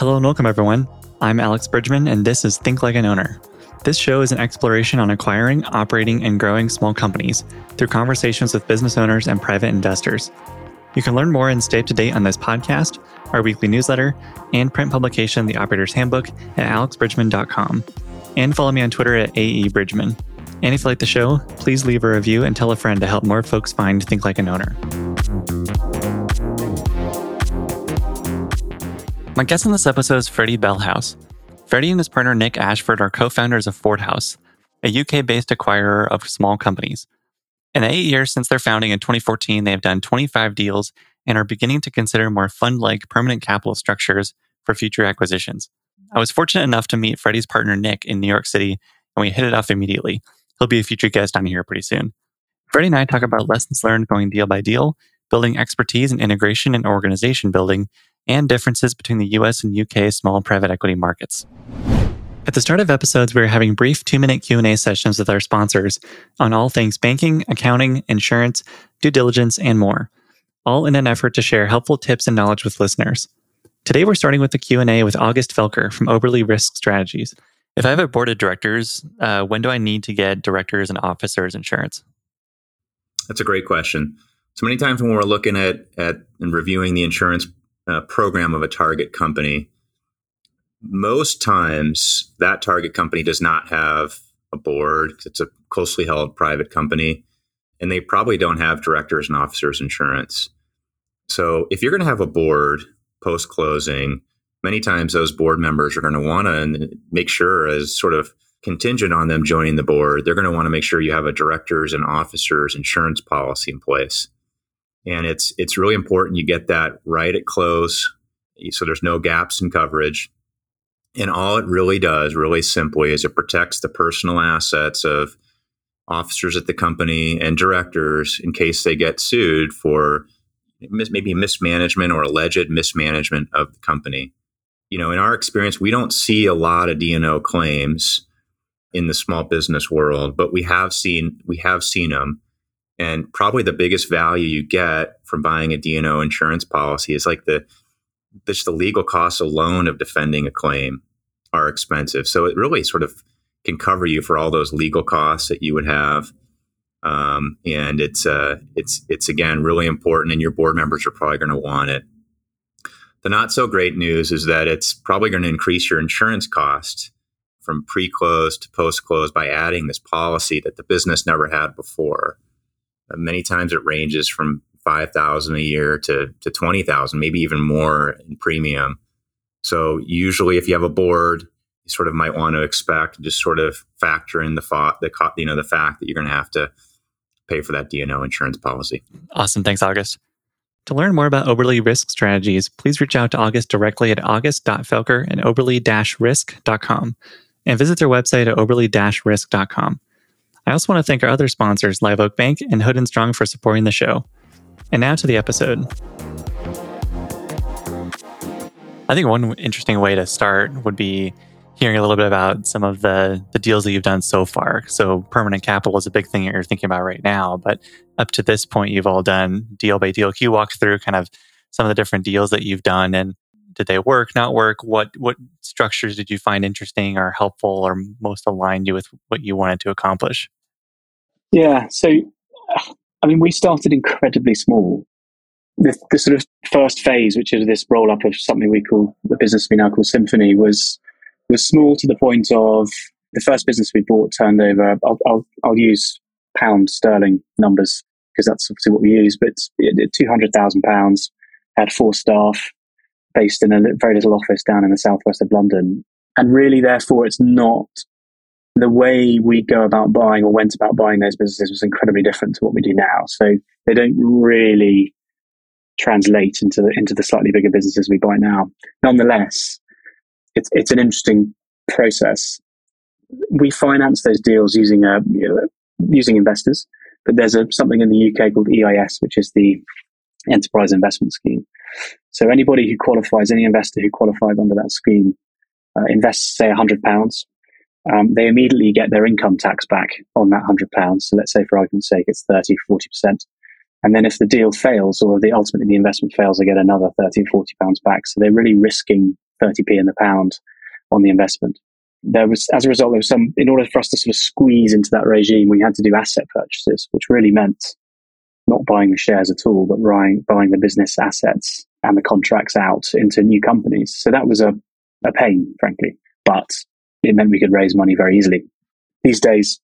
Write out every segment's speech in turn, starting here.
Hello and welcome, everyone. I'm Alex Bridgman, and this is Think Like an Owner. This show is an exploration on acquiring, operating, and growing small companies through conversations with business owners and private investors. You can learn more and stay up to date on this podcast, our weekly newsletter, and print publication, The Operator's Handbook, at alexbridgman.com. And follow me on Twitter at AEBridgman. And if you like the show, please leave a review and tell a friend to help more folks find Think Like an Owner. My guest on this episode is Freddie Bellhouse. Freddie and his partner Nick Ashford are co founders of Fordhouse, a UK based acquirer of small companies. In eight years since their founding in 2014, they have done 25 deals and are beginning to consider more fund like permanent capital structures for future acquisitions. I was fortunate enough to meet Freddie's partner Nick in New York City, and we hit it off immediately. He'll be a future guest on here pretty soon. Freddie and I talk about lessons learned going deal by deal, building expertise in integration and organization building, and differences between the US and UK small private equity markets. At the start of episodes, we're having brief 2-minute Q&A sessions with our sponsors on all things banking, accounting, insurance, due diligence, and more, all in an effort to share helpful tips and knowledge with listeners. Today we're starting with the Q&A with August Felker from Oberle Risk Strategies. If I have a board of directors, uh, when do I need to get directors and officers insurance? That's a great question. So many times when we're looking at at and reviewing the insurance uh, program of a target company, most times that target company does not have a board. It's a closely held private company, and they probably don't have directors and officers insurance. So if you're going to have a board post closing, many times those board members are going to want to make sure, as sort of contingent on them joining the board, they're going to want to make sure you have a directors and officers insurance policy in place and it's it's really important you get that right at close so there's no gaps in coverage. And all it really does really simply is it protects the personal assets of officers at the company and directors in case they get sued for maybe mismanagement or alleged mismanagement of the company. You know in our experience we don't see a lot of D&O claims in the small business world but we have seen we have seen them and probably the biggest value you get from buying a D&O insurance policy is like the just the legal costs alone of defending a claim are expensive. So it really sort of can cover you for all those legal costs that you would have. Um, and it's uh, it's it's again really important, and your board members are probably going to want it. The not so great news is that it's probably going to increase your insurance cost from pre-close to post-close by adding this policy that the business never had before. Uh, many times it ranges from 5000 a year to, to 20000 maybe even more in premium. So usually if you have a board, you sort of might want to expect just sort of factor in the thought, the you know the fact that you're going to have to pay for that D&O insurance policy. Awesome, thanks August. To learn more about Oberle Risk Strategies, please reach out to August directly at august.felker at oberle-risk.com and visit their website at oberle-risk.com. I also want to thank our other sponsors, Live Oak Bank and Hood and Strong, for supporting the show. And now to the episode. I think one interesting way to start would be hearing a little bit about some of the the deals that you've done so far. So permanent capital is a big thing that you're thinking about right now, but up to this point, you've all done deal by deal. Can you walk through kind of some of the different deals that you've done and did they work, not work? What what structures did you find interesting or helpful or most aligned you with what you wanted to accomplish? Yeah. So, I mean, we started incredibly small. The, the sort of first phase, which is this roll up of something we call the business we now call Symphony, was was small to the point of the first business we bought turned over. I'll, I'll, I'll use pound sterling numbers because that's obviously what we use, but two hundred thousand pounds. Had four staff based in a very little office down in the southwest of London, and really, therefore, it's not the way we go about buying or went about buying those businesses was incredibly different to what we do now. So they don't really translate into the into the slightly bigger businesses we buy now. Nonetheless, it's it's an interesting process. We finance those deals using a you know, using investors, but there's a something in the UK called EIS, which is the Enterprise Investment Scheme. So anybody who qualifies, any investor who qualifies under that scheme, uh, invests say hundred pounds um, they immediately get their income tax back on that £100. So let's say, for argument's sake, it's 30, 40%. And then if the deal fails or the ultimately the investment fails, they get another 30 or 40 pounds back. So they're really risking 30p in the pound on the investment. There was, as a result, there was some, in order for us to sort of squeeze into that regime, we had to do asset purchases, which really meant not buying the shares at all, but buying, buying the business assets and the contracts out into new companies. So that was a, a pain, frankly, but it meant we could raise money very easily. These days,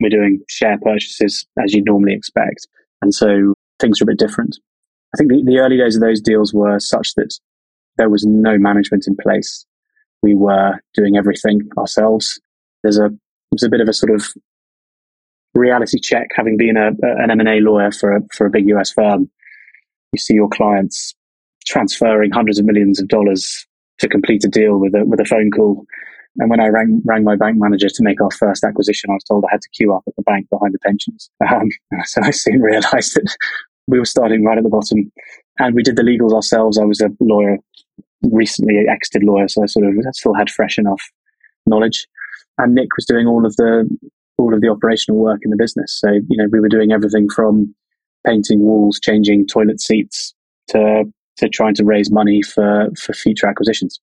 we're doing share purchases as you'd normally expect. And so things are a bit different. I think the, the early days of those deals were such that there was no management in place. We were doing everything ourselves. There's a there's a bit of a sort of reality check, having been a, an M and A lawyer for a, for a big US firm. You see your clients transferring hundreds of millions of dollars to complete a deal with a with a phone call. And when I rang rang my bank manager to make our first acquisition, I was told I had to queue up at the bank behind the pensions. Um, so I soon realised that we were starting right at the bottom, and we did the legals ourselves. I was a lawyer, recently exited lawyer, so I sort of still had fresh enough knowledge. And Nick was doing all of the all of the operational work in the business. So you know, we were doing everything from painting walls, changing toilet seats, to to trying to raise money for for future acquisitions.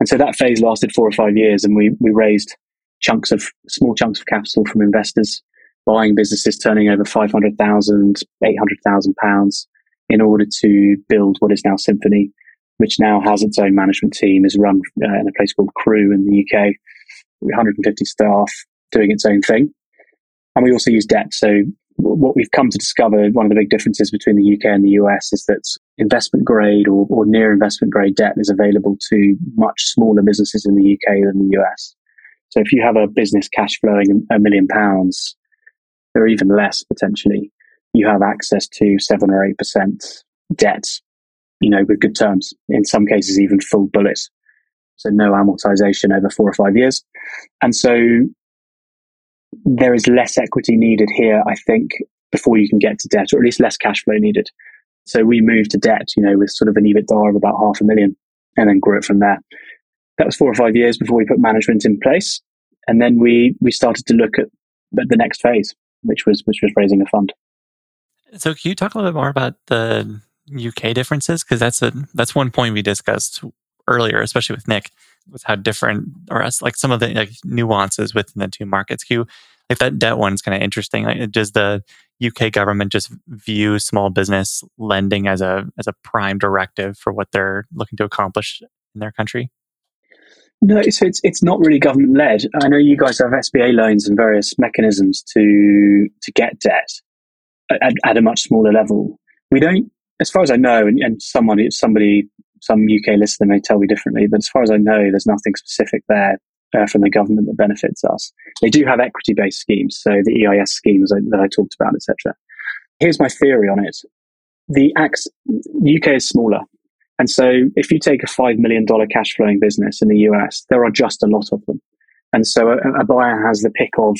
And so that phase lasted four or five years, and we we raised chunks of small chunks of capital from investors buying businesses turning over 500,000, 800,000 pounds in order to build what is now Symphony, which now has its own management team, is run uh, in a place called Crewe in the UK, 150 staff doing its own thing. And we also use debt. So what we've come to discover, one of the big differences between the UK and the US is that investment grade or, or near investment grade debt is available to much smaller businesses in the UK than the US. So if you have a business cash flowing a million pounds, or even less potentially, you have access to seven or eight percent debt, you know, with good terms. In some cases, even full bullets. So no amortization over four or five years. And so there is less equity needed here, I think, before you can get to debt, or at least less cash flow needed. So we moved to debt, you know, with sort of an EBITDA of about half a million and then grew it from there. That was four or five years before we put management in place. And then we, we started to look at the next phase which was which was raising a fund. So, can you talk a little bit more about the UK differences? Because that's a that's one point we discussed earlier, especially with Nick, was how different or as like some of the like nuances within the two markets. Can you like that debt one's kind of interesting. Like, uh, does the UK government just view small business lending as a as a prime directive for what they're looking to accomplish in their country? No, so it's it's not really government led. I know you guys have SBA loans and various mechanisms to to get debt at, at a much smaller level. We don't, as far as I know, and, and someone somebody some UK listener may tell me differently, but as far as I know, there's nothing specific there from the government that benefits us. They do have equity based schemes, so the EIS schemes that I talked about, etc. Here's my theory on it: the UK is smaller, and so if you take a $5 million cash flowing business in the US, there are just a lot of them. And so a, a, buyer has the pick of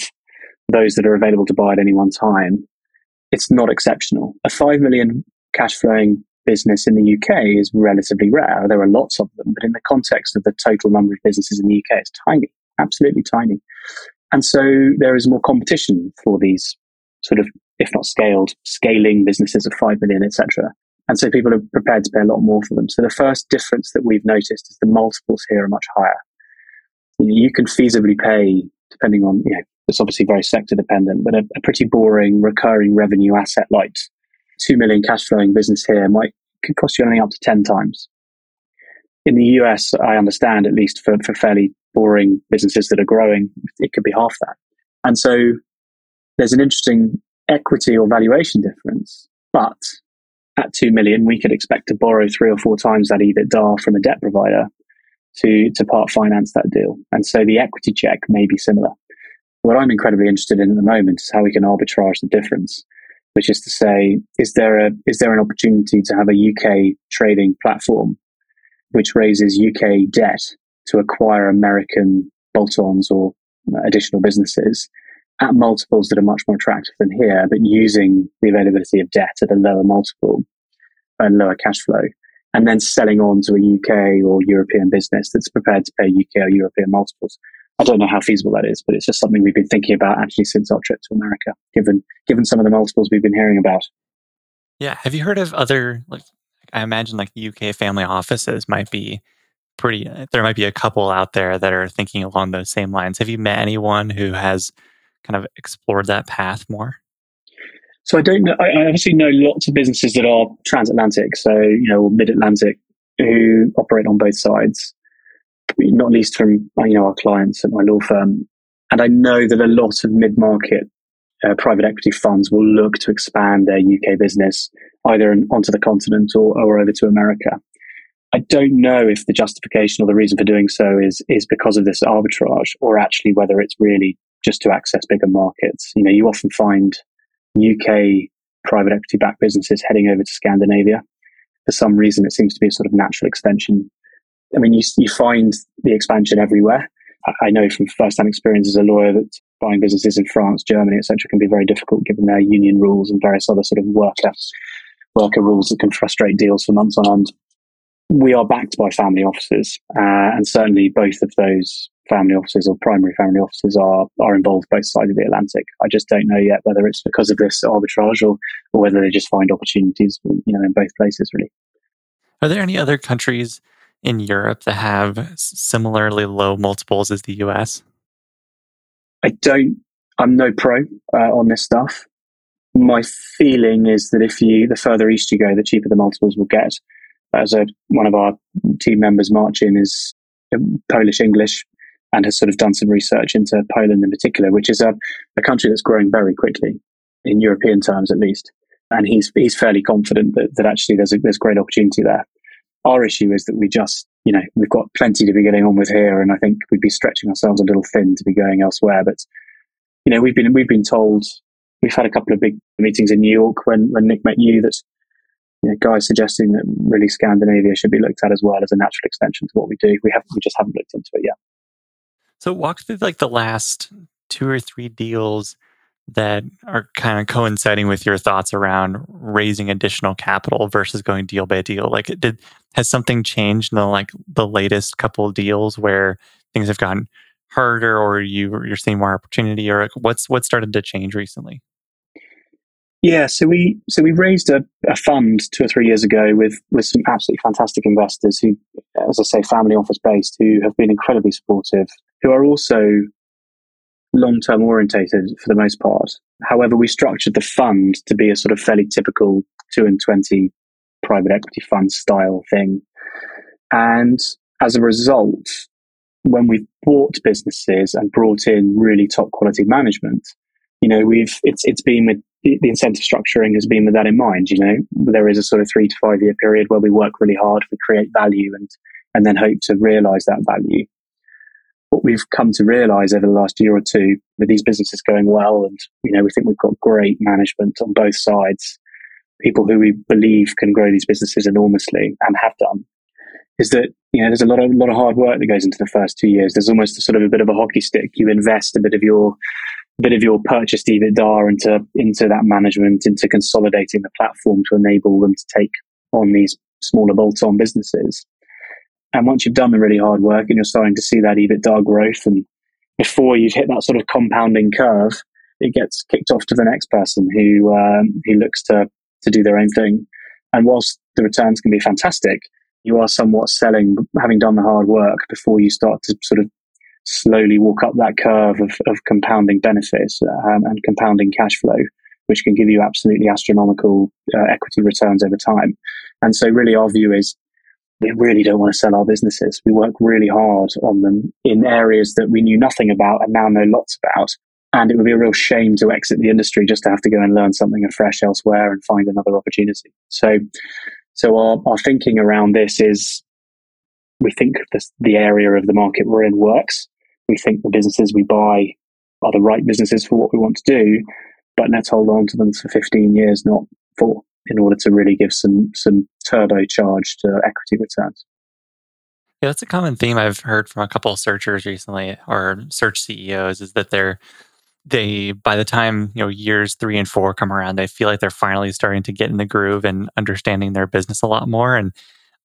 those that are available to buy at any one time. It's not exceptional. A 5 million cash flowing business in the UK is relatively rare. There are lots of them, but in the context of the total number of businesses in the UK, it's tiny, absolutely tiny. And so there is more competition for these sort of, if not scaled, scaling businesses of 5 million, etc. And so people are prepared to pay a lot more for them. So the first difference that we've noticed is the multiples here are much higher. You, can feasibly pay, depending on, you know, it's obviously very sector dependent, but a, a pretty boring recurring revenue asset like 2 million cash flowing business here might could cost you only up to 10 times. In the US, I understand, at least for, for fairly boring businesses that are growing, it could be half that. And so there's an interesting equity or valuation difference, but at 2 million, we could expect to borrow three or four times that EBITDA from a debt provider to, to part finance that deal. And so the equity check may be similar. What I'm incredibly interested in at the moment is how we can arbitrage the difference, which is to say, is there a, is there an opportunity to have a UK trading platform which raises UK debt to acquire American bolt-ons or additional businesses at multiples that are much more attractive than here, but using the availability of debt at a lower multiple and lower cash flow, and then selling on to a UK or European business that's prepared to pay UK or European multiples. I don't know how feasible that is, but it's just something we've been thinking about actually since our trip to America, given given some of the multiples we've been hearing about. Yeah, have you heard of other like I imagine like the UK family offices might be pretty, there might be a couple out there that are thinking along those same lines. Have you met anyone who has kind of explored that path more? So I don't know. I obviously know lots of businesses that are transatlantic, so you know, mid Atlantic, who operate on both sides. Not least from you know our clients at my law firm, and I know that a lot of mid market uh, private equity funds will look to expand their UK business either in, onto the continent or, or over to America. I don't know if the justification or the reason for doing so is is because of this arbitrage, or actually whether it's really just to access bigger markets. You know, you often find UK private equity backed businesses heading over to Scandinavia. For some reason, it seems to be a sort of natural extension. I mean, you, you find the expansion everywhere. I, know from first hand experience as a lawyer that buying businesses in France, Germany, etc., can be very difficult given their union rules and various other sort of worker worker rules that can frustrate deals for months on end. We are backed by family offices, uh, and certainly both of those family offices or primary family offices are are involved both sides of the Atlantic. I just don't know yet whether it's because of this arbitrage or, or whether they just find opportunities, you know, in both places. Really. Are there any other countries in Europe that have similarly low multiples as the U.S.? I don't. I'm no pro uh, on this stuff. My feeling is that if you the further east you go, the cheaper the multiples will get. As a, one of our team members, Marcin, is Polish English and has sort of done some research into Poland in particular, which is a, a country that's growing very quickly in European terms, at least. And he's he's fairly confident that, that actually there's a, there's great opportunity there. Our issue is that we just you know we've got plenty to be getting on with here, and I think we'd be stretching ourselves a little thin to be going elsewhere. But you know we've been we've been told we've had a couple of big meetings in New York when when Nick met you that you know, guys suggesting that really Scandinavia should be looked at as well as a natural extension to what we do. We have we just haven't looked into it yet. So walk through like the last two or three deals that are kind of coinciding with your thoughts around raising additional capital versus going deal by deal. Like did has something changed in the like the latest couple of deals where things have gotten harder or you you're seeing more opportunity or what's what started to change recently? Yeah, so we so we raised a, a, fund two or three years ago with with some absolutely fantastic investors who, as I say, family office based, who have been incredibly supportive, who are also long term orientated for the most part. However, we structured the fund to be a sort of fairly typical two and twenty private equity fund style thing, and as a result, when we've bought businesses and brought in really top quality management, you know, we've it's it's been with the, incentive structuring has been with that in mind. You know, there is a sort of three to five year period where we work really hard, we create value, and and then hope to realize that value. What we've come to realize over the last year or two, with these businesses going well, and you know, we think we've got great management on both sides, people who we believe can grow these businesses enormously and have done, is that you know there's a lot of lot of hard work that goes into the first two years. There's almost sort of a bit of a hockey stick. You invest a bit of your bit of your purchased EBITDA into into that management, into consolidating the platform to enable them to take on these smaller bolt-on businesses. And once you've done the really hard work and you're starting to see that EBITDA growth, and before you've hit that sort of compounding curve, it gets kicked off to the next person who um, who looks to to do their own thing. And whilst the returns can be fantastic, you are somewhat selling, having done the hard work before you start to sort of slowly walk up that curve of, of compounding benefits um, and compounding cash flow, which can give you absolutely astronomical uh, equity returns over time. And so, really, our view is we really don't want to sell our businesses. We work really hard on them in areas that we knew nothing about and now know lots about. And it would be a real shame to exit the industry just to have to go and learn something afresh elsewhere and find another opportunity. So, so our, our thinking around this is we think this, the area of the market we're in works we think the businesses we buy are the right businesses for what we want to do, but let's hold on to them for 15 years, not four, in order to really give some some turbocharged uh, equity returns. Yeah, that's a common theme I've heard from a couple of searchers recently, or search CEOs, is that they're they by the time you know years three and four come around, they feel like they're finally starting to get in the groove and understanding their business a lot more, and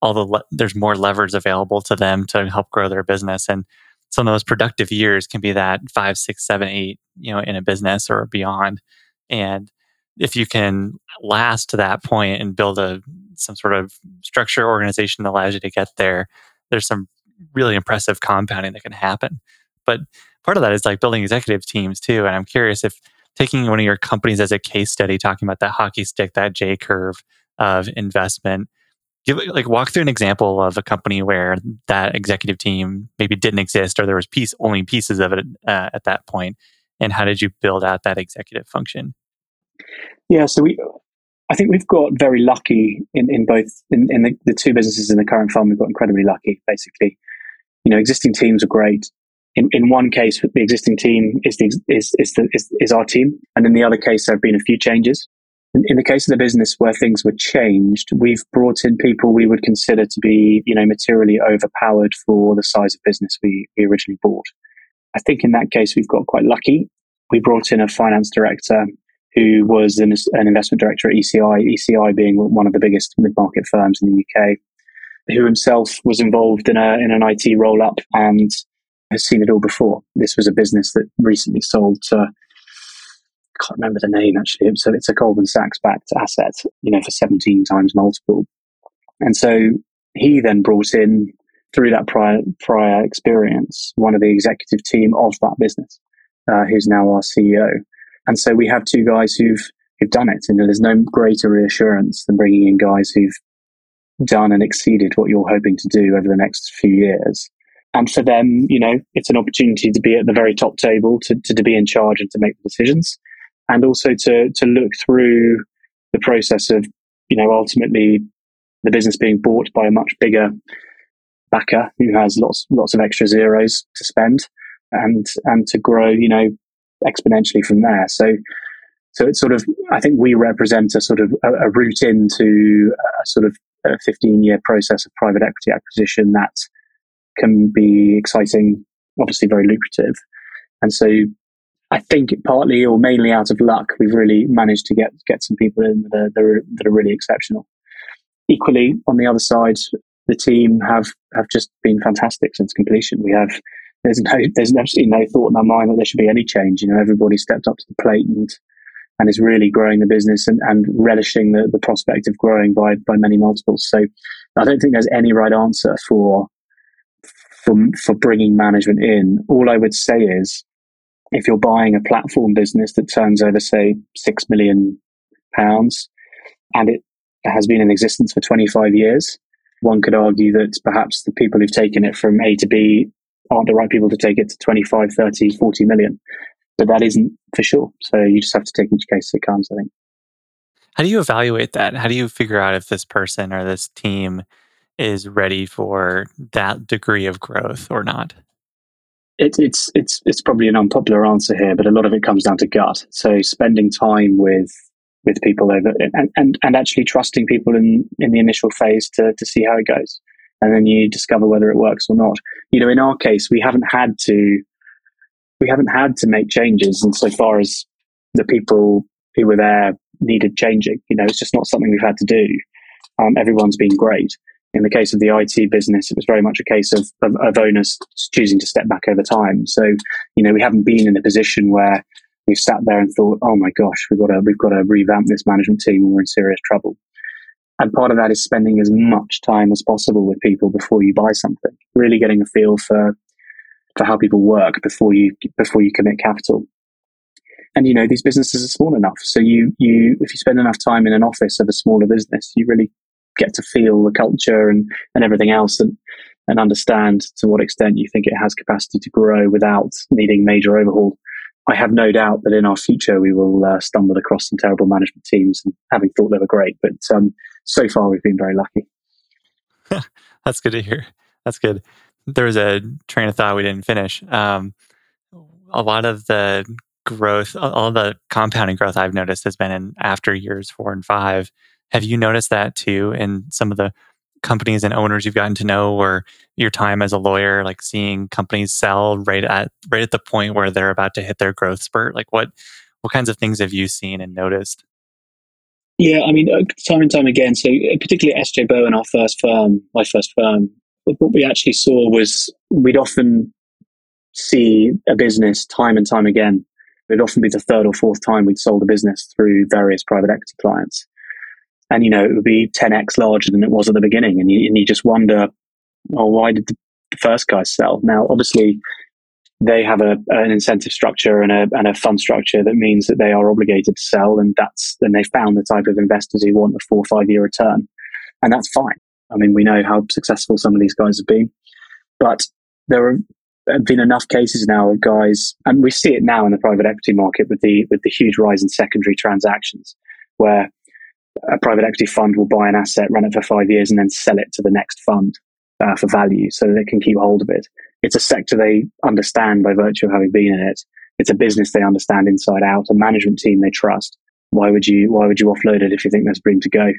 all the le- there's more levers available to them to help grow their business and some of those productive years can be that five, six, seven, eight, you know, in a business or beyond. And if you can last to that point and build a some sort of structure organization that allows you to get there, there's some really impressive compounding that can happen. But part of that is like building executive teams too. And I'm curious if taking one of your companies as a case study, talking about that hockey stick, that J curve of investment, give like walk through an example of a company where that executive team maybe didn't exist or there was piece only pieces of it uh, at that point and how did you build out that executive function yeah so we i think we've got very lucky in, in both in, in the, the two businesses in the current fund we've got incredibly lucky basically you know existing teams are great in, in one case, the existing team is, the, is, is, the, is, is our team. And in the other case, there have been a few changes. In, in the case of the business where things were changed, we've brought in people we would consider to be, you know, materially overpowered for the size of business we, we originally bought. I think in that case, we've got quite lucky. We brought in a finance director who was an, an investment director at ECI, ECI being one of the biggest mid market firms in the UK, who himself was involved in, a, in an IT roll up and has seen it all before. This was a business that recently sold to, I can't remember the name actually. So it's a Goldman Sachs backed asset, you know, for 17 times multiple. And so he then brought in through that prior prior experience one of the executive team of that business, uh, who's now our CEO. And so we have two guys who've who've done it, and there's no greater reassurance than bringing in guys who've done and exceeded what you're hoping to do over the next few years and for them, you know, it's an opportunity to be at the very top table, to, to, to be in charge and to make the decisions. And also to, to look through the process of, you know, ultimately the business being bought by a much bigger backer who has lots, lots of extra zeros to spend and, and to grow, you know, exponentially from there. So, so it's sort of, I think we represent a sort of a, a route into a sort of a 15 year process of private equity acquisition that can be exciting, obviously very lucrative. And so I think partly or mainly out of luck, we've really managed to get get some people in that are, that are, that are really exceptional. Equally, on the other side, the team have have just been fantastic since completion. We have there's no there's absolutely no thought in our mind that there should be any change. You know, everybody stepped up to the plate and and is really growing the business and, and relishing the, the prospect of growing by by many multiples. So I don't think there's any right answer for for, for bringing management in. All I would say is if you're buying a platform business that turns over, say, six million pounds and it has been in existence for 25 years, one could argue that perhaps the people who've taken it from A to B aren't the right people to take it to 25, 30, 40 million. But that isn't for sure. So you just have to take each case as it comes, I think. How do you evaluate that? How do you figure out if this person or this team is ready for that degree of growth or not? It, it's it's it's probably an unpopular answer here, but a lot of it comes down to gut. So spending time with with people over and, and, and actually trusting people in, in the initial phase to, to see how it goes. And then you discover whether it works or not. You know, in our case, we haven't had to we haven't had to make changes insofar as the people who were there needed changing. You know, it's just not something we've had to do. Um, everyone's been great. In the case of the IT business, it was very much a case of, of, of owners choosing to step back over time. So, you know, we haven't been in a position where we've sat there and thought, "Oh my gosh, we've got to we've got to revamp this management team, we're in serious trouble." And part of that is spending as much time as possible with people before you buy something. Really getting a feel for for how people work before you before you commit capital. And you know these businesses are small enough, so you you if you spend enough time in an office of a smaller business, you really get to feel the culture and, and everything else and, and understand to what extent you think it has capacity to grow without needing major overhaul. I have no doubt that in our future we will uh, stumble across some terrible management teams and having thought they were great, but um, so far we've been very lucky. That's good to hear. That's good. There was a train of thought we didn't finish. Um, a lot of the growth, all the compounding growth I've noticed has been in after years four and five. Have you noticed that too in some of the companies and owners you've gotten to know or your time as a lawyer, like seeing companies sell right at right at the point where they're about to hit their growth spurt? Like what what kinds of things have you seen and noticed? Yeah, I mean, uh, time and time again. So, uh, particularly SJ Berwin, our first firm, my first firm, what we actually saw was we'd often see a business time and time again. It'd often be the third or fourth time we'd sold a business through various private equity clients and you know it would be 10x larger than it was at the beginning and you, and you just wonder oh why did the, the first guy sell. Now, obviously, they have a, an incentive structure and a, and a fund structure that means that they are obligated to sell, and that's then they found the type of investors who want a four or five year return, and that's fine. I mean, we know how successful some of these guys have been, but there have been enough cases now of guys, and we see it now in the private equity market with the with the huge rise in secondary transactions, where a private equity fund will buy an asset, run it for five years, and then sell it to the next fund uh, for value, so that they can keep hold of it. It's a sector they understand by virtue of having been in it. It's a business they understand inside out, a management team they trust. Why would you Why would you offload it if you think there's room to go?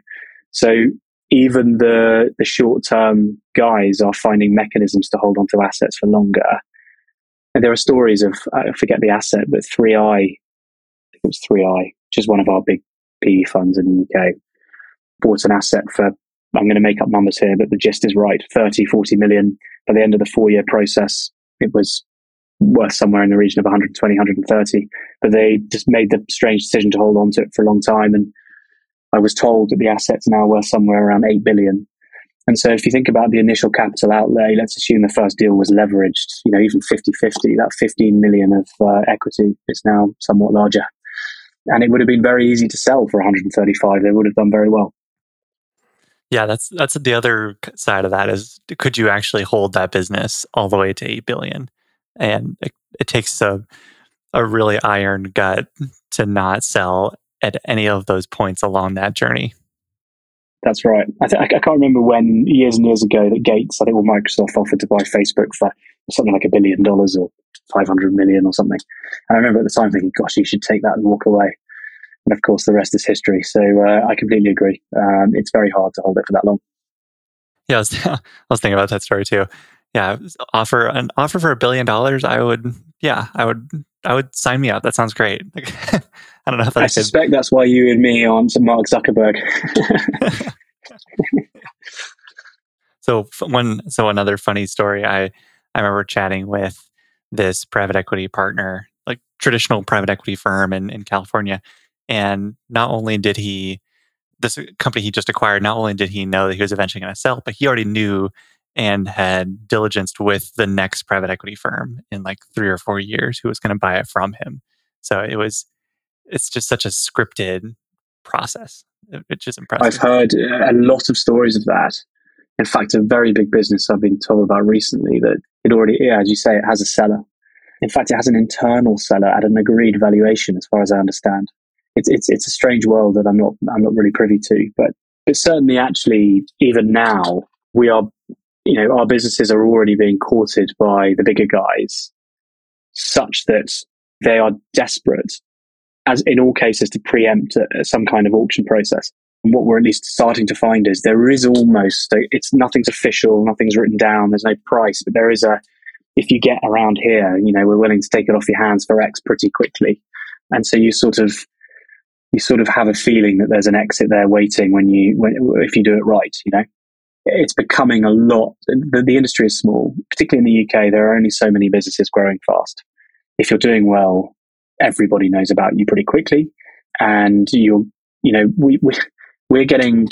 So even the the short term guys are finding mechanisms to hold on to assets for longer. And there are stories of I forget the asset, but 3i, it was 3i, which is one of our big PE funds in the UK, bought an asset for I'm going to make up numbers here, but the gist is right 30, 40 million. By the end of the four year process, it was worth somewhere in the region of 120, 130. But they just made the strange decision to hold on to it for a long time. And I was told that the assets now worth somewhere around 8 billion. And so if you think about the initial capital outlay, let's assume the first deal was leveraged, you know, even 50 50, that 15 million of uh, equity is now somewhat larger. And it would have been very easy to sell for 135. They would have done very well. Yeah, that's that's the other side of that is could you actually hold that business all the way to 8 billion? And it, it takes a a really iron gut to not sell at any of those points along that journey. That's right. I, th- I can't remember when years and years ago that Gates, I think, or Microsoft offered to buy Facebook for something like a billion dollars or 500 million or something. And I remember at the time thinking, gosh, you should take that and walk away. And of course, the rest is history. So uh, I completely agree. Um, it's very hard to hold it for that long. Yeah, I was, I was thinking about that story too. Yeah, offer an offer for a billion dollars. I would, yeah, I would, I would sign me up. That sounds great. I don't know if I, I suspect that's why you and me aren't Mark Zuckerberg. so one, so another funny story. I I remember chatting with this private equity partner, like traditional private equity firm in in California, and not only did he this company he just acquired, not only did he know that he was eventually going to sell, but he already knew and had diligenced with the next private equity firm in like three or four years who was going to buy it from him. So it was it's just such a scripted process. It's just impressive. I've heard uh, a lot of stories of that. In fact, a very big business I've been told about recently that it already, yeah, as you say, it has a seller. In fact, it has an internal seller at an agreed valuation, as far as I understand. It's it's it's a strange world that I'm not I'm not really privy to, but but certainly, actually, even now, we are, you know, our businesses are already being courted by the bigger guys, such that they are desperate as in all cases, to preempt some kind of auction process. And what we're at least starting to find is there is almost, a, it's nothing's official, nothing's written down, there's no price, but there is a, if you get around here, you know, we're willing to take it off your hands for X pretty quickly. And so you sort of, you sort of have a feeling that there's an exit there waiting when you, when, if you do it right, you know? It's becoming a lot, the, the industry is small, particularly in the UK, there are only so many businesses growing fast. If you're doing well, everybody knows about you pretty quickly. And you're, you know, we, we, we're getting,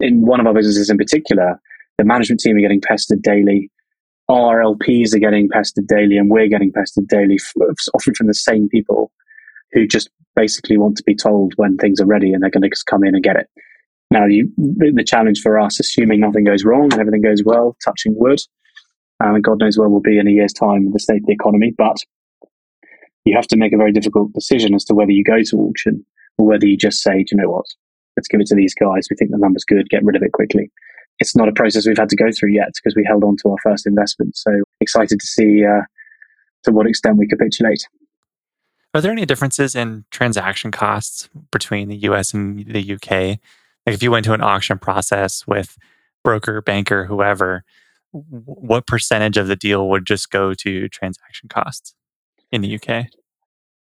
in one of our businesses in particular, the management team are getting pestered daily. Our LPs are getting pestered daily, and we're getting pestered daily, often from the same people who just basically want to be told when things are ready and they're going to just come in and get it. Now, you, the, the challenge for us, assuming nothing goes wrong and everything goes well, touching wood, um, and God knows where we'll be in a year's time with the state of the economy, but you have to make a very difficult decision as to whether you go to auction or whether you just say, do you know what, let's give it to these guys. We think the number's good, get rid of it quickly. It's not a process we've had to go through yet because we held on to our first investment. So excited to see uh, to what extent we capitulate. Are there any differences in transaction costs between the US and the UK? Like if you went to an auction process with broker, banker, whoever, what percentage of the deal would just go to transaction costs? in the UK?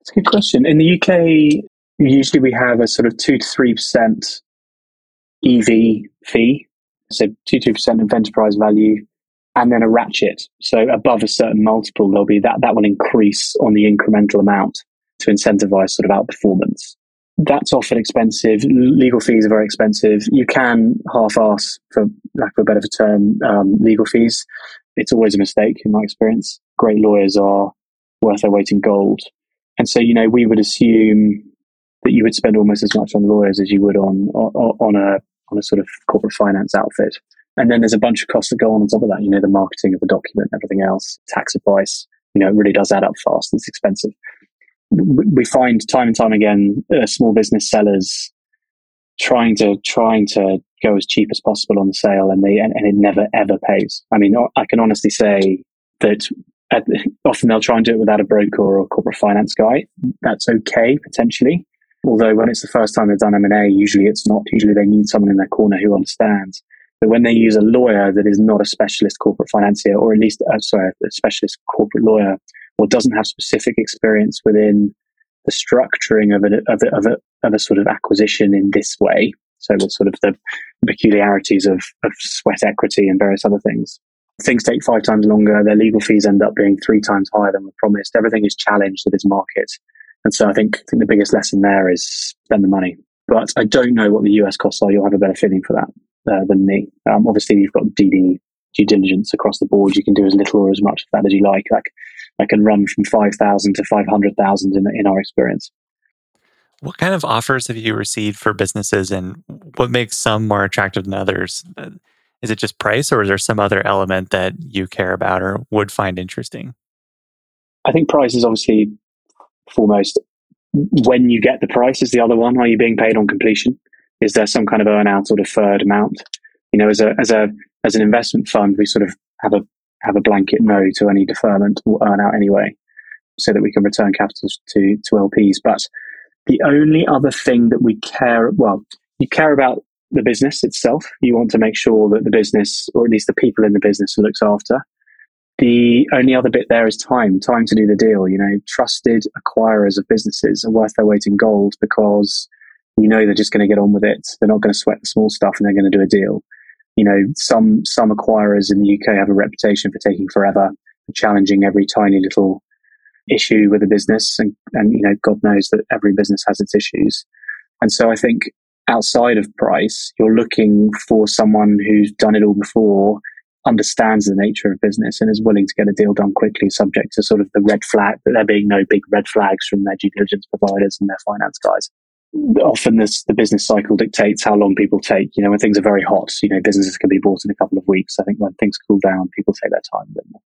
It's a good question. In the UK, usually we have a sort of 2 to 3% EV fee. So 2 to 3% of enterprise value and then a ratchet. So above a certain multiple, there'll be that, that will increase on the incremental amount to incentivize sort of outperformance. That's often expensive. Legal fees are very expensive. You can half-ass, for lack of a better term, um, legal fees. it's always a mistake in my experience. Great lawyers are worth their weight in gold. And so, you know, we would assume that you would spend almost as much on lawyers as you would on, on, on a, on a sort of corporate finance outfit. And then there's a bunch of costs that go on on top of that, you know, the marketing of the document, everything else, tax advice, you know, it really does add up fast. It's expensive. We find time and time again, uh, small business sellers trying to trying to go as cheap as possible on the sale, and they and, and it never ever pays. I mean, I can honestly say that at, often they'll try and do it without a broker or a corporate finance guy. That's okay potentially, although when it's the first time they've done M and A, usually it's not. Usually they need someone in their corner who understands. But when they use a lawyer that is not a specialist corporate financier, or at least, uh, sorry, a specialist corporate lawyer, or doesn't have specific experience within the structuring of a, of a, of a, of a sort of acquisition in this way, so the sort of the peculiarities of, of sweat equity and various other things. Things take five times longer. Their legal fees end up being three times higher than were promised. Everything is challenged at this market. And so I think, I think the biggest lesson there is spend the money. But I don't know what the US costs are. You'll have a better feeling for that uh, than me. Um, obviously, you've got DD due diligence across the board. You can do as little or as much of that as you like. Like I can run from five thousand to five hundred thousand in in our experience. What kind of offers have you received for businesses, and what makes some more attractive than others? Uh, is it just price, or is there some other element that you care about or would find interesting? I think price is obviously foremost. When you get the price, is the other one. Are you being paid on completion? is there some kind of earn out or deferred amount? You know, as a as a as an investment fund, we sort of have a have a blanket no to any deferment or earn out anyway, so that we can return capital to to LPs. But the only other thing that we care well, you care about the business itself. You want to make sure that the business, or at least the people in the business, looked after. The only other bit there is time, time to do the deal. You know, trusted acquirers of businesses are worth their weight in gold because you know they're just going to get on with it. They're not going to sweat the small stuff, and they're going to do a deal. You know, some some acquirers in the UK have a reputation for taking forever, challenging every tiny little issue with a business, and and you know, God knows that every business has its issues. And so I think outside of price, you're looking for someone who's done it all before, understands the nature of business, and is willing to get a deal done quickly, subject to sort of the red flag, that there being no big red flags from their due diligence providers and their finance guys often this, the business cycle dictates how long people take. You know, when things are very hot, you know, businesses can be bought in a couple of weeks. I think when things cool down, people take their time a bit more.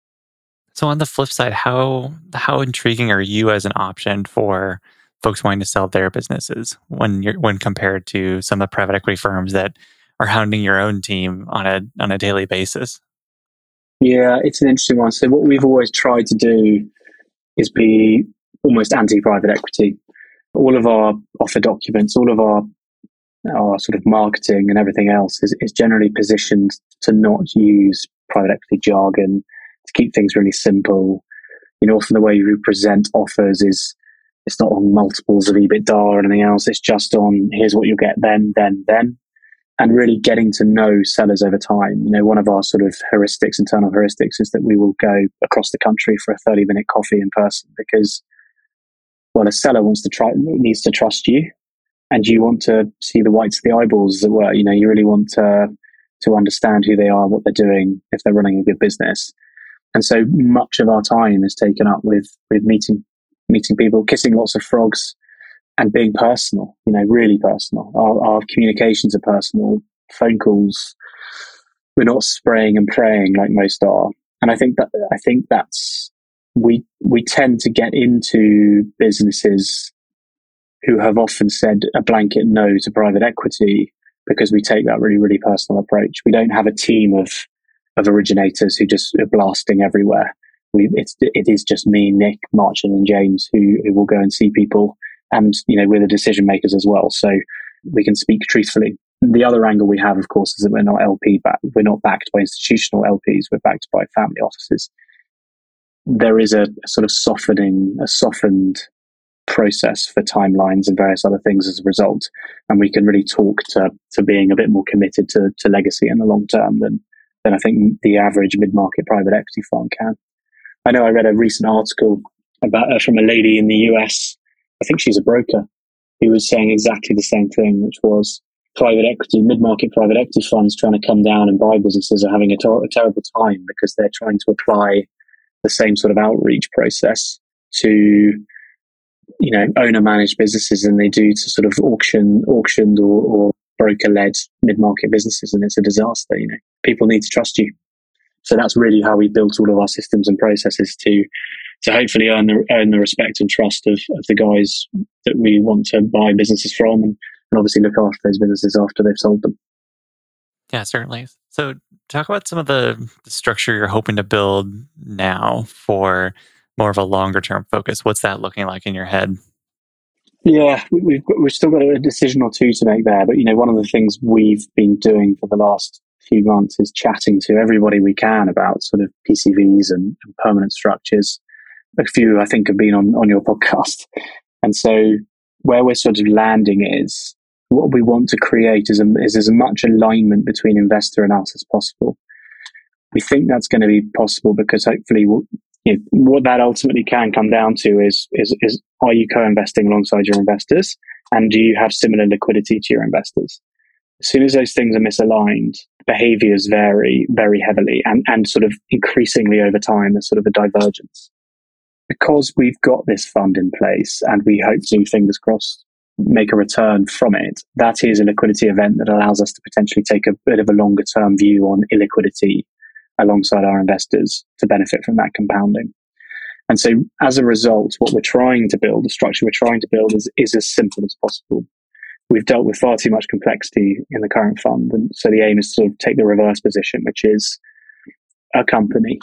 So on the flip side, how how intriguing are you as an option for folks wanting to sell their businesses when you're when compared to some of the private equity firms that are hounding your own team on a on a daily basis? Yeah, it's an interesting one. So what we've always tried to do is be almost anti private equity all of our offer documents, all of our our sort of marketing and everything else is, is generally positioned to not use private equity jargon, to keep things really simple. You know, often the way we present offers is it's not on multiples of EBITDA or anything else. It's just on here's what you'll get then, then, then. And really getting to know sellers over time. You know, one of our sort of heuristics, internal heuristics, is that we will go across the country for a 30 minute coffee in person because well, a seller wants to try, needs to trust you, and you want to see the whites of the eyeballs, as it were. You know, you really want to to understand who they are, what they're doing, if they're running a good business. And so much of our time is taken up with with meeting meeting people, kissing lots of frogs, and being personal. You know, really personal. Our, our communications are personal. Phone calls. We're not spraying and praying like most are. And I think that I think that's we we tend to get into businesses who have often said a blanket no to private equity because we take that really really personal approach. We don't have a team of of originators who just are blasting everywhere. We, it's it is just me, Nick, Martin, and James who, who will go and see people, and you know we're the decision makers as well, so we can speak truthfully. The other angle we have, of course, is that we're not LP backed. We're not backed by institutional LPs. We're backed by family offices there is a, sort of softening, a softened process for timelines and various other things as a result. And we can really talk to, to being a bit more committed to, to legacy in the long term than, than I think the average mid market private equity fund can. I know I read a recent article about uh, from a lady in the US. I think she's a broker who was saying exactly the same thing, which was private equity, mid market private equity funds trying to come down and buy businesses are having a, ter- a terrible time because they're trying to apply the same sort of outreach process to you know owner managed businesses than they do to sort of auction auctioned or, or broker led mid market businesses and it's a disaster you know people need to trust you so that's really how we built all of our systems and processes to to hopefully earn the earn the respect and trust of, of the guys that we want to buy businesses from and, and obviously look after those businesses after they've sold them. Yeah, certainly. So talk about some of the, structure you're hoping to build now for more of a longer term focus. What's that looking like in your head? Yeah, we've we've still got a decision or two to make there. But you know, one of the things we've been doing for the last few months is chatting to everybody we can about sort of PCVs and, and permanent structures. A few, I think, have been on, on your podcast. And so where we're sort of landing is what we want to create is, is as much alignment between investor and us as possible. We think that's going to be possible because hopefully we'll, you know, what that ultimately can come down to is, is, is are you co-investing alongside your investors and do you have similar liquidity to your investors? As soon as those things are misaligned, behaviors vary very heavily and, and sort of increasingly over time, there's sort of a divergence. Because we've got this fund in place and we hope to, fingers crossed, make a return from it, that is a liquidity event that allows us to potentially take a bit of a longer term view on illiquidity alongside our investors to benefit from that compounding. And so as a result, what we're trying to build, the structure we're trying to build is, is as simple as possible we've dealt with far too much complexity in the current fund. And so the aim is to sort of take the reverse position, which is a company,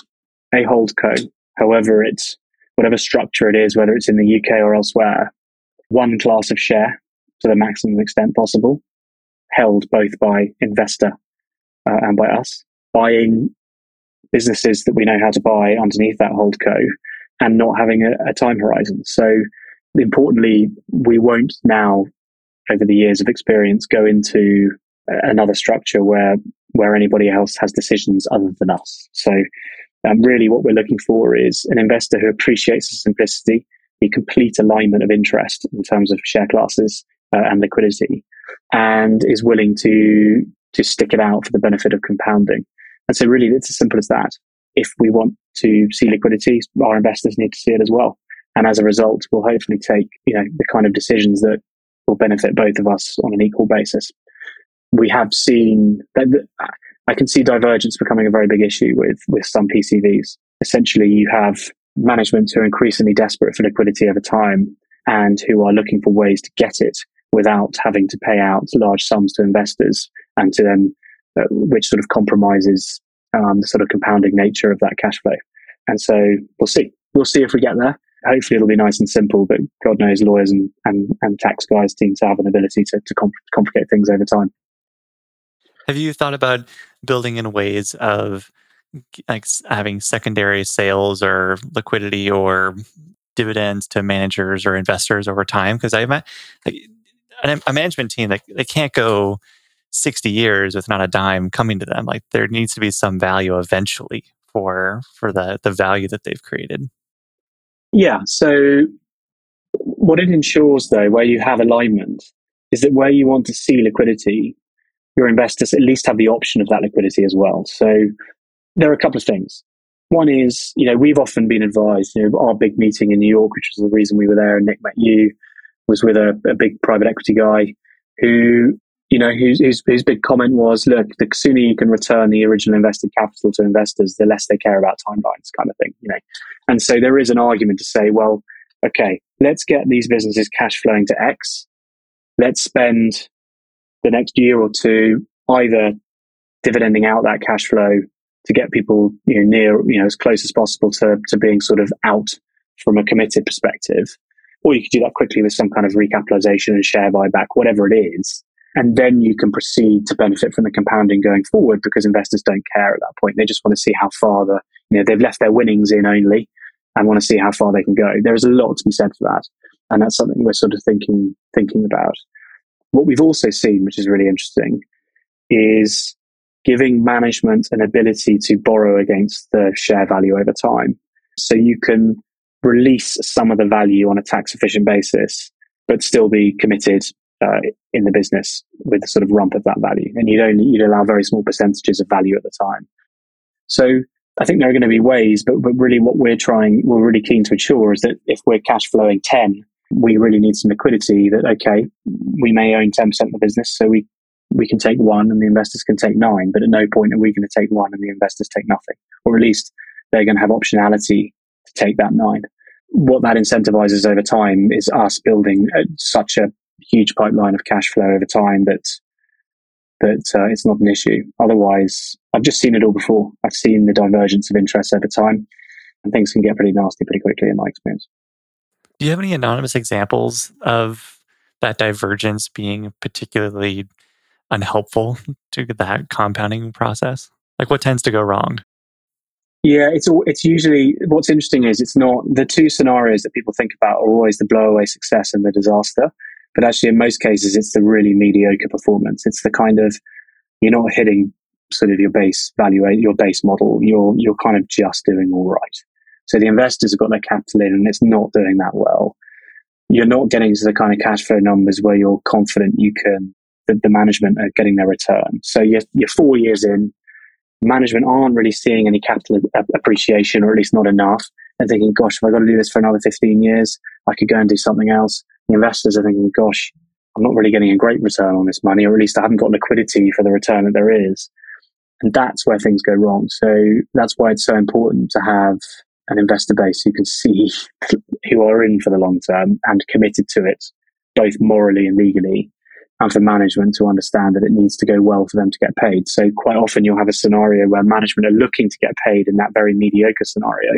a hold co, however it's whatever structure it is, whether it's in the UK or elsewhere, one class of share to the maximum extent possible, held both by investor uh, and by us, buying businesses that we know how to buy underneath that hold co and not having a, a time horizon. So importantly, we won't now over the years of experience go into another structure where where anybody else has decisions other than us. So um, really what we're looking for is an investor who appreciates the simplicity, the complete alignment of interest in terms of share classes uh, and liquidity, and is willing to to stick it out for the benefit of compounding. And so really it's as simple as that. If we want to see liquidity, our investors need to see it as well. And as a result, we'll hopefully take, you know, the kind of decisions that will benefit both of us on an equal basis. We have seen that I can see divergence becoming a very big issue with, with some PCVs. Essentially, you have management who are increasingly desperate for liquidity over time and who are looking for ways to get it without having to pay out large sums to investors and to them, uh, which sort of compromises um, the sort of compounding nature of that cash flow. And so we'll see. We'll see if we get there hopefully it'll be nice and simple, but God knows lawyers and, and, and tax guys seem to have an ability to, to comp- complicate things over time. Have you thought about building in ways of like having secondary sales or liquidity or dividends to managers or investors over time? Because I like, a management team like they can't go 60 years with not a dime coming to them. Like there needs to be some value eventually for for the the value that they've created. Yeah. So what it ensures though, where you have alignment, is that where you want to see liquidity, your investors at least have the option of that liquidity as well. So there are a couple of things. One is, you know, we've often been advised, you know, our big meeting in New York, which was the reason we were there and Nick met you, was with a, a big private equity guy who you know, whose, whose, whose big comment was, look, the sooner you can return the original invested capital to investors, the less they care about timelines kind of thing, you know. And so there is an argument to say, well, okay, let's get these businesses cash flowing to X. Let's spend the next year or two either dividending out that cash flow to get people, you know, near, you know, as close as possible to, to being sort of out from a committed perspective. Or you could do that quickly with some kind of recapitalization and share buyback, whatever it is and then you can proceed to benefit from the compounding going forward because investors don't care at that point. They just want to see how far the, you know, they've left their winnings in only and want to see how far they can go. There is a lot to be said for that. And that's something we're sort of thinking, thinking about. What we've also seen, which is really interesting, is giving management an ability to borrow against the share value over time. So you can release some of the value on a tax efficient basis, but still be committed uh, in the business with sort of rump of that value, and you'd only you'd allow very small percentages of value at the time. So I think there are going to be ways, but but really what we're trying, we're really keen to ensure is that if we're cash flowing ten, we really need some liquidity. That okay, we may own ten percent of the business, so we we can take one and the investors can take nine, but at no point are we going to take one and the investors take nothing, or at least they're going to have optionality to take that nine. What that incentivizes over time is us building a, such a huge pipeline of cash flow over time that that uh, it's not an issue. Otherwise, I've just seen it all before. I've seen the divergence of interest over time, and things can get pretty nasty pretty quickly in my experience. Do you have any anonymous examples of that divergence being particularly unhelpful to that compounding process? Like what tends to go wrong? Yeah, it's it's usually what's interesting is it's not the two scenarios that people think about are always the blowaway success and the disaster. But actually, in most cases, it's the really mediocre performance. It's the kind of you're not hitting sort of your base value, your base model. You're you're kind of just doing all right. So the investors have got their capital in, and it's not doing that well. You're not getting to the kind of cash flow numbers where you're confident you can that the management are getting their return. So you're, you're four years in, management aren't really seeing any capital appreciation, or at least not enough, and thinking, "Gosh, if I got to do this for another 15 years, I could go and do something else." The investors are thinking, "Gosh, I'm not really getting a great return on this money, or at least I haven't got liquidity for the return that there is." And that's where things go wrong. So that's why it's so important to have an investor base who can see who are in for the long term and committed to it, both morally and legally, and for management to understand that it needs to go well for them to get paid. So quite often you'll have a scenario where management are looking to get paid in that very mediocre scenario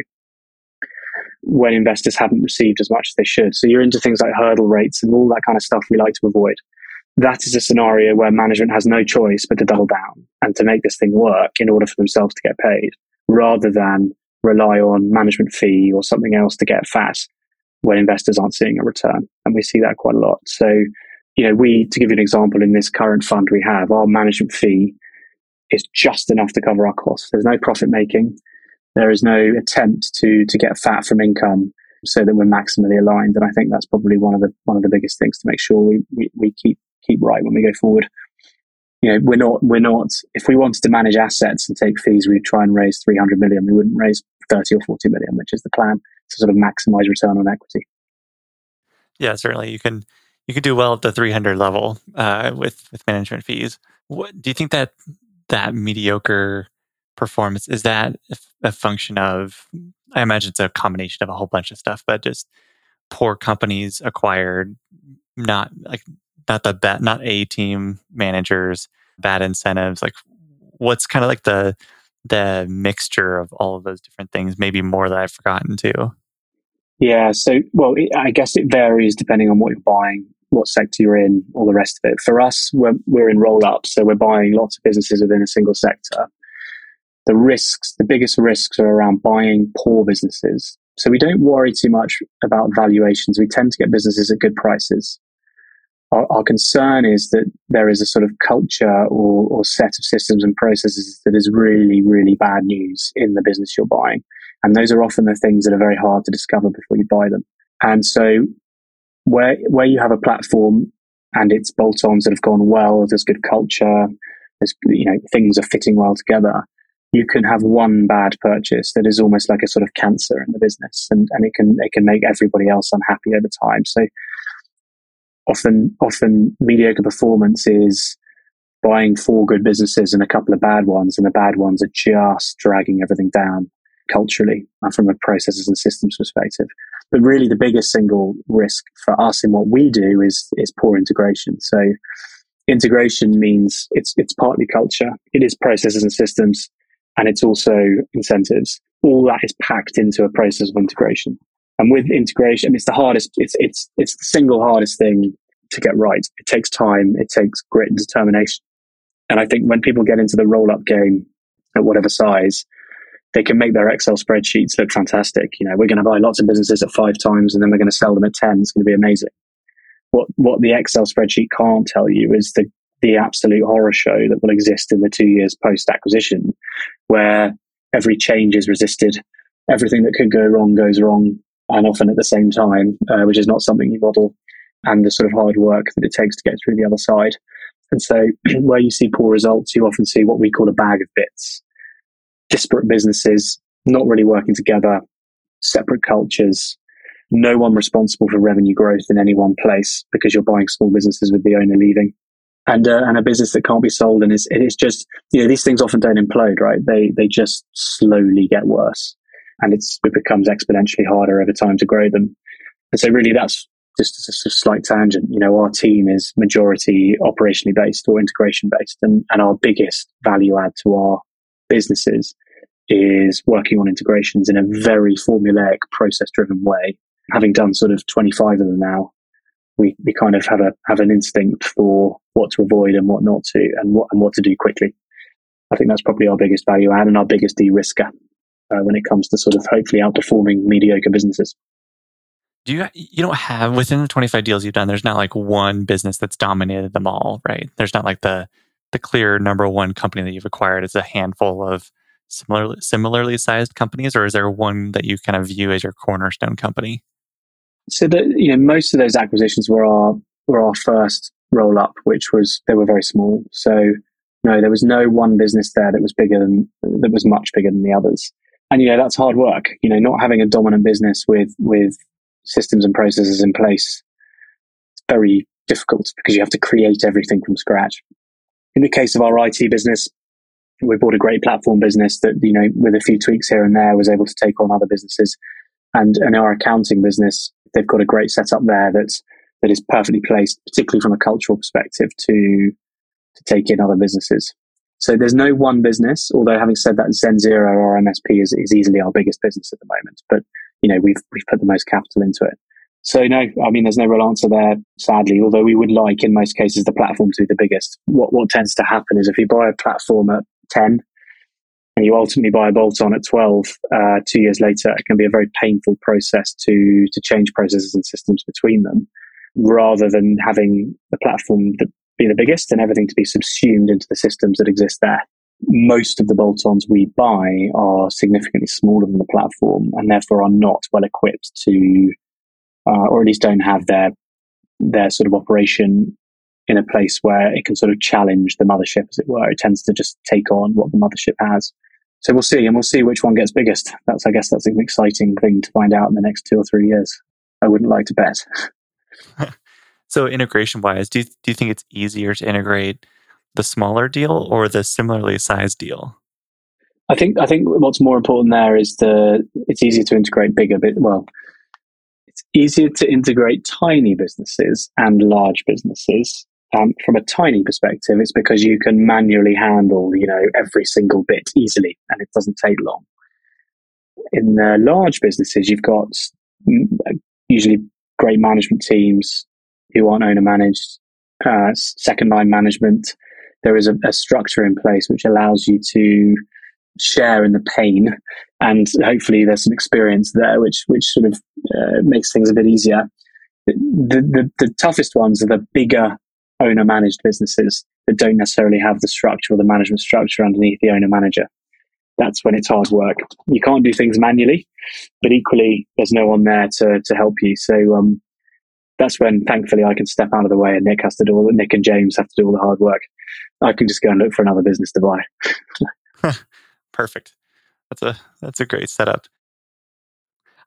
when investors haven't received as much as they should. So you're into things like hurdle rates and all that kind of stuff we like to avoid. That is a scenario where management has no choice but to double down and to make this thing work in order for themselves to get paid rather than rely on management fee or something else to get fat when investors aren't seeing a return. And we see that quite a lot. So, you know, we, to give you an example, in this current fund we have, our management fee is just enough to cover our costs. There's no profit making. There is no attempt to to get fat from income so that we're maximally aligned. And I think that's probably one of the one of the biggest things to make sure we, we, we keep keep right when we go forward. You know, we're not we're not if we wanted to manage assets and take fees, we'd try and raise three hundred million. We wouldn't raise thirty or forty million, which is the plan to sort of maximize return on equity. Yeah, certainly you can you could do well at the 300 level uh, with with management fees. What do you think that that mediocre performance is that a function of? I imagine it's a combination of a whole bunch of stuff, but just poor companies acquired, not like not the bet, not a team managers, bad incentives. Like, what's kind of like the the mixture of all of those different things? Maybe more that I've forgotten too. Yeah. So, well, it, I guess it varies depending on what you're buying what sector you're in, all the rest of it. For us, we're, we're in roll up, so we're buying lots of businesses within a single sector. The risks, the biggest risks are around buying poor businesses. So we don't worry too much about valuations. We tend to get businesses at good prices. Our, our concern is that there is a sort of culture or, or set of systems and processes that is really, really bad news in the business you're buying. And those are often the things that are very hard to discover before you buy them. And so where where you have a platform and it's bolt-ons that have gone well, there's good culture, there's you know things are fitting well together. You can have one bad purchase that is almost like a sort of cancer in the business, and, and it can it can make everybody else unhappy over time. So often often mediocre performance is buying four good businesses and a couple of bad ones, and the bad ones are just dragging everything down culturally and from a processes and systems perspective. But really, the biggest single risk for us in what we do is is poor integration. So integration means it's it's partly culture, it is processes and systems, and it's also incentives. All that is packed into a process of integration. And with integration, I mean, it's the hardest. It's it's it's the single hardest thing to get right. It takes time. It takes grit and determination. And I think when people get into the roll up game at whatever size, they can make their Excel spreadsheets look fantastic. You know, we're going to buy lots of businesses at five times and then we're going to sell them at 10. It's going to be amazing. What, what the Excel spreadsheet can't tell you is the, the absolute horror show that will exist in the two years post acquisition, where every change is resisted. Everything that could go wrong goes wrong, and often at the same time, uh, which is not something you model. and the sort of hard work that it takes to get through the other side. And so, where you see poor results, you often see what we call a bag of bits disparate businesses, not really working together, separate cultures, no one responsible for revenue growth in any one place because you're buying small businesses with the owner leaving. And, uh, and a business that can't be sold and is, it's just, you know, these things often don't implode, right? They, they just slowly get worse and it's, it becomes exponentially harder over time to grow them. And so really that's just a slight tangent. You know, our team is majority operationally based or integration based and, and our biggest value add to our businesses is working on integrations in a very formulaic, process driven way. Having done sort of 25 of them now, we, we kind of have a have an instinct for what to avoid and what not to and what and what to do quickly. I think that's probably our biggest value add and our biggest de-risker uh, when it comes to sort of hopefully outperforming mediocre businesses. Do you you don't have within the 25 deals you've done there's not like one business that's dominated them all, right? There's not like the the clear number one company that you've acquired. is a handful of similarly similarly sized companies, or is there one that you kind of view as your cornerstone company? So that you know, most of those acquisitions were our were our first roll up, which was they were very small. So no, there was no one business there that was bigger than that was much bigger than the others. And you know, that's hard work. You know, not having a dominant business with with systems and processes in place, it's very difficult because you have to create everything from scratch. In the case of our IT business, we bought a great platform business that, you know, with a few tweaks here and there was able to take on other businesses. And in our accounting business, they've got a great setup there that's, that is perfectly placed, particularly from a cultural perspective to, to take in other businesses. So there's no one business, although having said that, Zenzero, our MSP, is, is easily our biggest business at the moment. But, you know, we've, we've put the most capital into it. So no, I mean, there's no real answer there, sadly, although we would like in most cases the platform to be the biggest. What, what tends to happen is if you buy a platform at 10 and you ultimately buy a bolt on at 12 uh, two years later, it can be a very painful process to, to change processes and systems between them rather than having the platform that be the biggest and everything to be subsumed into the systems that exist there. Most of the bolt-ons we buy are significantly smaller than the platform and therefore are not well equipped to, uh, or at least don't have their their sort of operation in a place where it can sort of challenge the mothership, as it were. It tends to just take on what the mothership has. So we'll see, and we'll see which one gets biggest. That's, I guess, that's an exciting thing to find out in the next two or three years. I wouldn't like to bet. so, integration wise, do you, do you think it's easier to integrate the smaller deal or the similarly sized deal? I think I think what's more important there is the it's easier to integrate bigger bit well it's easier to integrate tiny businesses and large businesses um, from a tiny perspective, it's because you can manually handle, you know, every single bit easily, and it doesn't take long. In the large businesses, you've got usually great management teams who aren't owner managed, uh, second line management. There is a, a structure in place which allows you to share in the pain, and hopefully there's some experience there, which which sort of uh, makes things a bit easier. The, the, the toughest ones are the bigger owner managed businesses that don't necessarily have the structure or the management structure underneath the owner manager. That's when it's hard work. You can't do things manually, but equally, there's no one there to, to help you. So, um, that's when thankfully I can step out of the way and Nick has to do all Nick and James have to do all the hard work. I can just go and look for another business to buy. Perfect. That's a that's a great setup.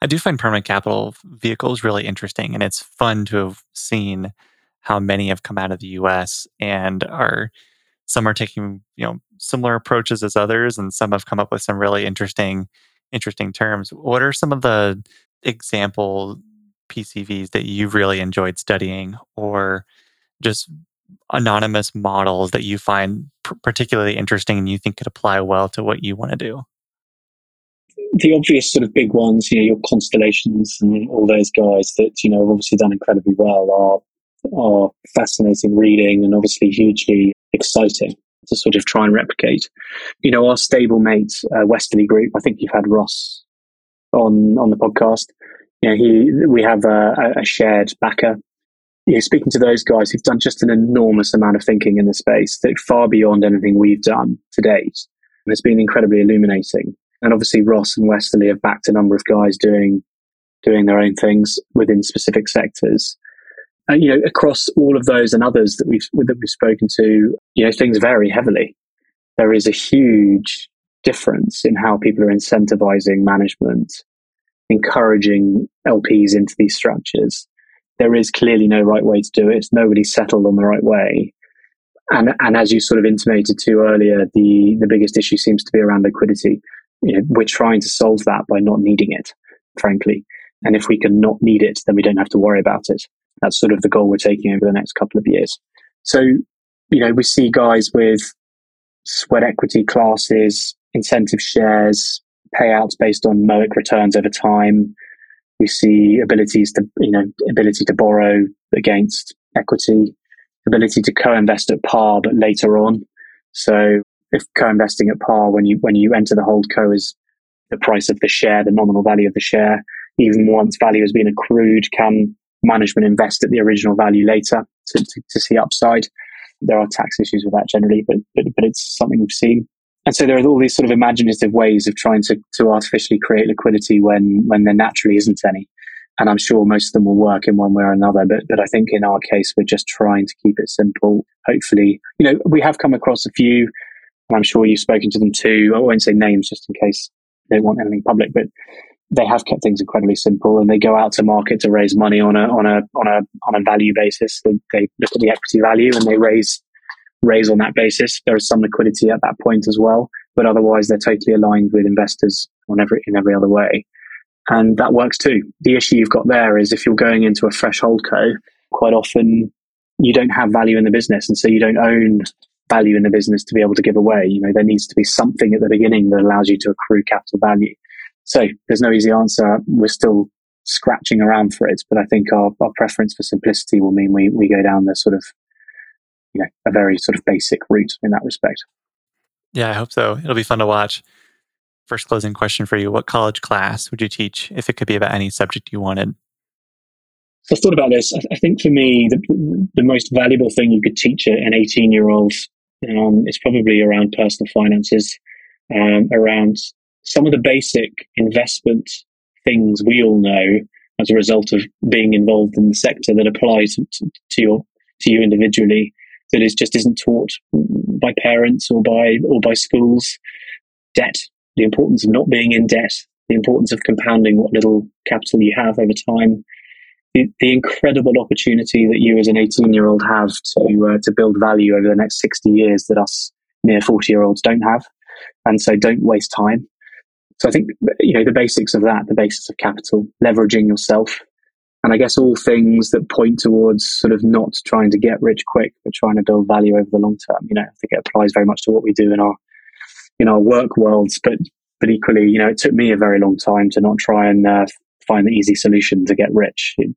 I do find permanent capital vehicles really interesting and it's fun to have seen how many have come out of the US and are some are taking, you know, similar approaches as others and some have come up with some really interesting interesting terms. What are some of the example PCVs that you've really enjoyed studying or just anonymous models that you find particularly interesting and you think could apply well to what you want to do? The obvious sort of big ones, you know, your constellations and all those guys that, you know, have obviously done incredibly well are are fascinating reading and obviously hugely exciting to sort of try and replicate. You know, our stablemate uh, Westerly Group. I think you've had Ross on on the podcast. You know, he we have a, a shared backer. You know, speaking to those guys who've done just an enormous amount of thinking in the space that far beyond anything we've done to date, it's been incredibly illuminating. And obviously, Ross and Westerly have backed a number of guys doing doing their own things within specific sectors you know, across all of those and others that we've that we've spoken to, you know, things vary heavily. There is a huge difference in how people are incentivizing management, encouraging LPs into these structures. There is clearly no right way to do it. Nobody's settled on the right way. And, and as you sort of intimated to earlier, the, the biggest issue seems to be around liquidity. You know, we're trying to solve that by not needing it, frankly. And if we can not need it, then we don't have to worry about it. That's sort of the goal we're taking over the next couple of years. So, you know, we see guys with sweat equity classes, incentive shares, payouts based on MOIC returns over time. We see abilities to, you know, ability to borrow against equity, ability to co-invest at par, but later on. So if co-investing at par, when you, when you enter the hold co is the price of the share, the nominal value of the share, even once value has been accrued, can management invest at the original value later to, to, to see upside? There are tax issues with that generally, but, but, but it's something we've seen. And so there are all these sort of imaginative ways of trying to, to artificially create liquidity when, when there naturally isn't any. And I'm sure most of them will work in one way or another. But, but I think in our case, we're just trying to keep it simple. Hopefully, you know, we have come across a few, and I'm sure you've spoken to them too. I won't say names just in case they want anything public, but they have kept things incredibly simple and they go out to market to raise money on a, on a, on a, on a value basis. They, they look at the equity value and they raise raise on that basis. There is some liquidity at that point as well, but otherwise they're totally aligned with investors on every in every other way. And that works too. The issue you've got there is if you're going into a fresh holdco, quite often you don't have value in the business, and so you don't own value in the business to be able to give away. You know, there needs to be something at the beginning that allows you to accrue capital value. So there's no easy answer. We're still scratching around for it, but I think our, our preference for simplicity will mean we, we go down the sort of you know a very sort of basic route in that respect. Yeah, I hope so. It'll be fun to watch. First closing question for you: What college class would you teach if it could be about any subject you wanted? So I've thought about this. I think for me, the, the most valuable thing you could teach an 18 year old um, is probably around personal finances, um, around some of the basic investment things we all know as a result of being involved in the sector that applies to, to your to you individually that is just isn't taught by parents or by or by schools. Debt, the importance of not being in debt, the importance of compounding what little capital you have over time, the, the incredible opportunity that you as an 18 year old have to uh, to build value over the next 60 years that us near 40 year olds don't have, and so don't waste time. So I think you know the basics of that, the basics of capital, leveraging yourself, and I guess all things that point towards sort of not trying to get rich quick, but trying to build value over the long term. You know, I think it applies very much to what we do in our in our work worlds. But but equally, you know, it took me a very long time to not try and uh, find the easy solution to get rich. It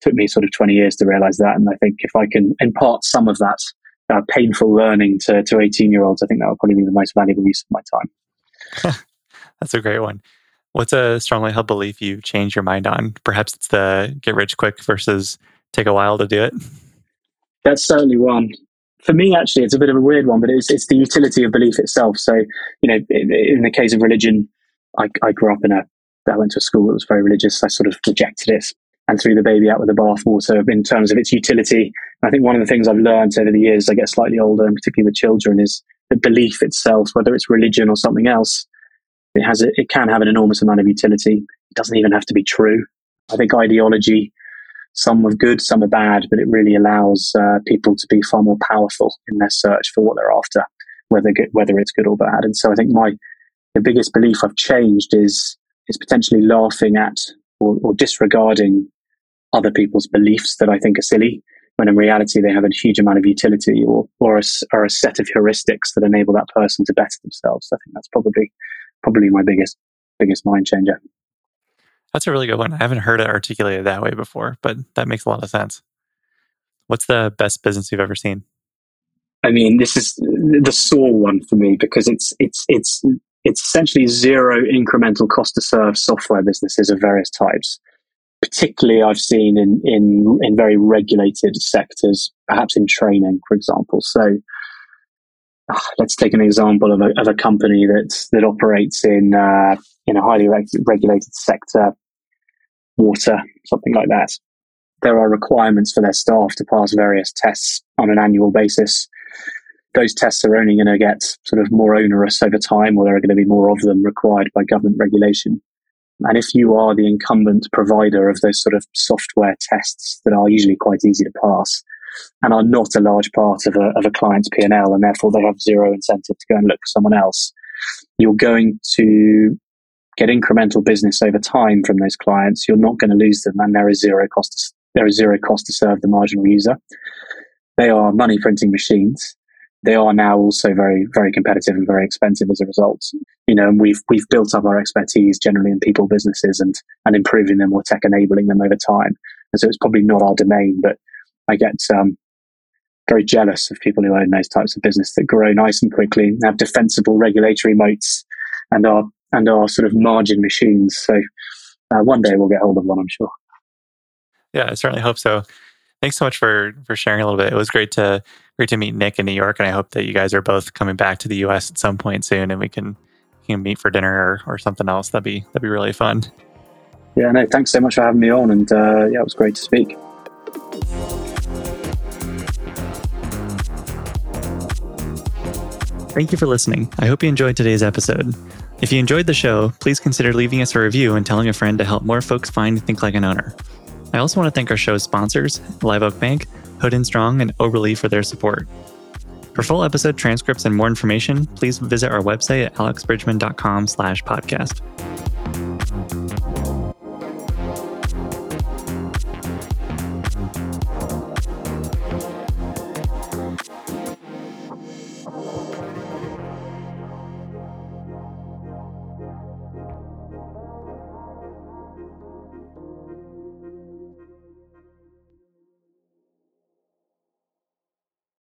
took me sort of twenty years to realize that, and I think if I can impart some of that uh, painful learning to to eighteen year olds, I think that would probably be the most valuable use of my time. That's a great one. What's a strongly held belief you change your mind on? Perhaps it's the get rich quick versus take a while to do it. That's certainly one. For me, actually, it's a bit of a weird one, but it's it's the utility of belief itself. So, you know, in, in the case of religion, I, I grew up in a, I went to a school that was very religious. I sort of rejected it and threw the baby out with the bathwater in terms of its utility. I think one of the things I've learned over the years I get slightly older, and particularly with children, is that belief itself, whether it's religion or something else, it has a, it can have an enormous amount of utility. It doesn't even have to be true. I think ideology, some are good, some are bad, but it really allows uh, people to be far more powerful in their search for what they're after, whether good, whether it's good or bad. And so I think my the biggest belief I've changed is is potentially laughing at or, or disregarding other people's beliefs that I think are silly, when in reality they have a huge amount of utility or or a, or a set of heuristics that enable that person to better themselves. I think that's probably probably my biggest biggest mind changer. That's a really good one. I haven't heard it articulated that way before, but that makes a lot of sense. What's the best business you've ever seen? I mean, this is the sore one for me because it's it's it's it's essentially zero incremental cost to serve software businesses of various types. Particularly, I've seen in in in very regulated sectors, perhaps in training, for example. So, let's take an example of a, of a company that that operates in uh, in a highly reg- regulated sector, water, something like that. there are requirements for their staff to pass various tests on an annual basis. Those tests are only going to get sort of more onerous over time, or there are going to be more of them required by government regulation. And if you are the incumbent provider of those sort of software tests that are usually quite easy to pass and are not a large part of a, of a client's P&L, and therefore they have zero incentive to go and look for someone else, you're going to get incremental business over time from those clients. You're not going to lose them, and there is zero cost. To, there is zero cost to serve the marginal user. They are money printing machines. They are now also very, very competitive and very expensive as a result. You know, and we've we've built up our expertise generally in people businesses and and improving them or tech enabling them over time. And so it's probably not our domain, but I get um, very jealous of people who own those types of business that grow nice and quickly, have defensible regulatory moats, and are and are sort of margin machines. So uh, one day we'll get hold of one, I'm sure. Yeah, I certainly hope so. Thanks so much for for sharing a little bit. It was great to great to meet Nick in New York, and I hope that you guys are both coming back to the U.S. at some point soon, and we can can meet for dinner or, or something else. That'd be that'd be really fun. Yeah, no, thanks so much for having me on, and uh, yeah, it was great to speak. Thank you for listening. I hope you enjoyed today's episode. If you enjoyed the show, please consider leaving us a review and telling a friend to help more folks find Think Like an Owner. I also want to thank our show's sponsors, Live Oak Bank, Hood and Strong, and Oberle for their support. For full episode transcripts and more information, please visit our website at alexbridgeman.com slash podcast.